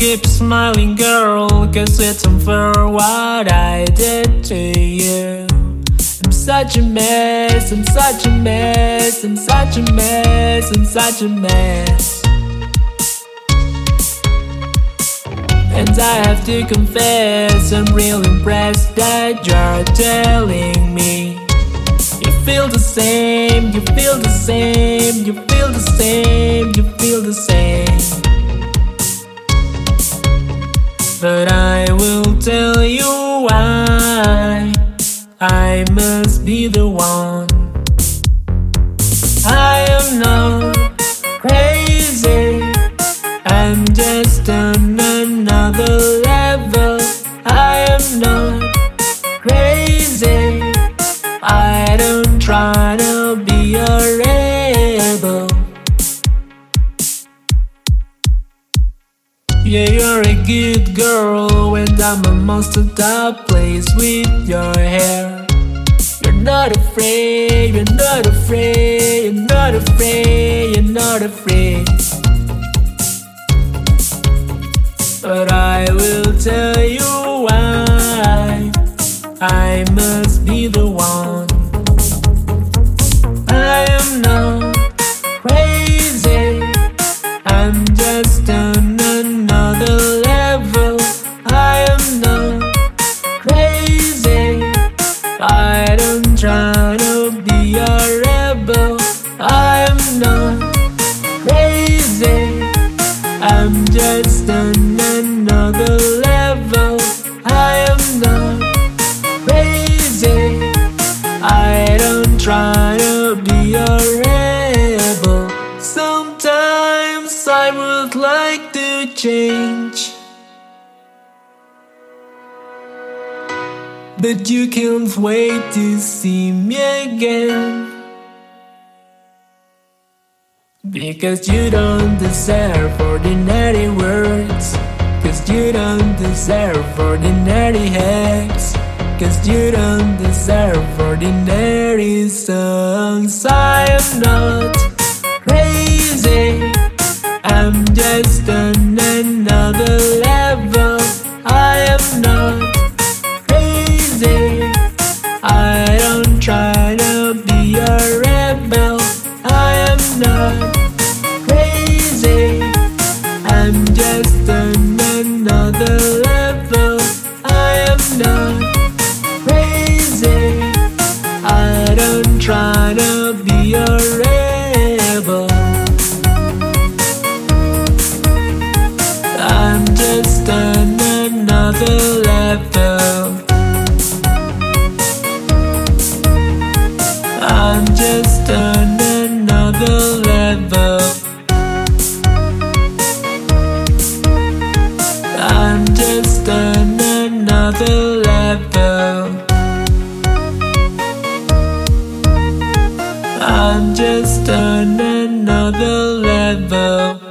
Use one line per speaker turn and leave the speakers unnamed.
smiling girl, cause it's unfair what I did to you. I'm such a mess, I'm such a mess, I'm such a mess, I'm such a mess. And I have to confess, I'm real impressed that you're telling me. You feel the same, you feel the same, you feel the same, you I must be the one. I am not crazy, I'm just on another level. I am not crazy, I don't try to be a rebel. Yeah, you're a good girl when I'm a monster that plays with your hair. Not afraid, you're not afraid, you're not afraid, you're not afraid. But I will tell you why I I don't try to be a rebel. I am not crazy, I'm just on another level. I am not crazy, I don't try to be a rebel. Sometimes I would like to change. But you can't wait to see me again. Because you don't deserve ordinary words. Cause you don't deserve ordinary hacks. Cause you don't deserve ordinary songs. I am not I'm just another level. I'm just another level. I'm just on another level. I'm just on another level.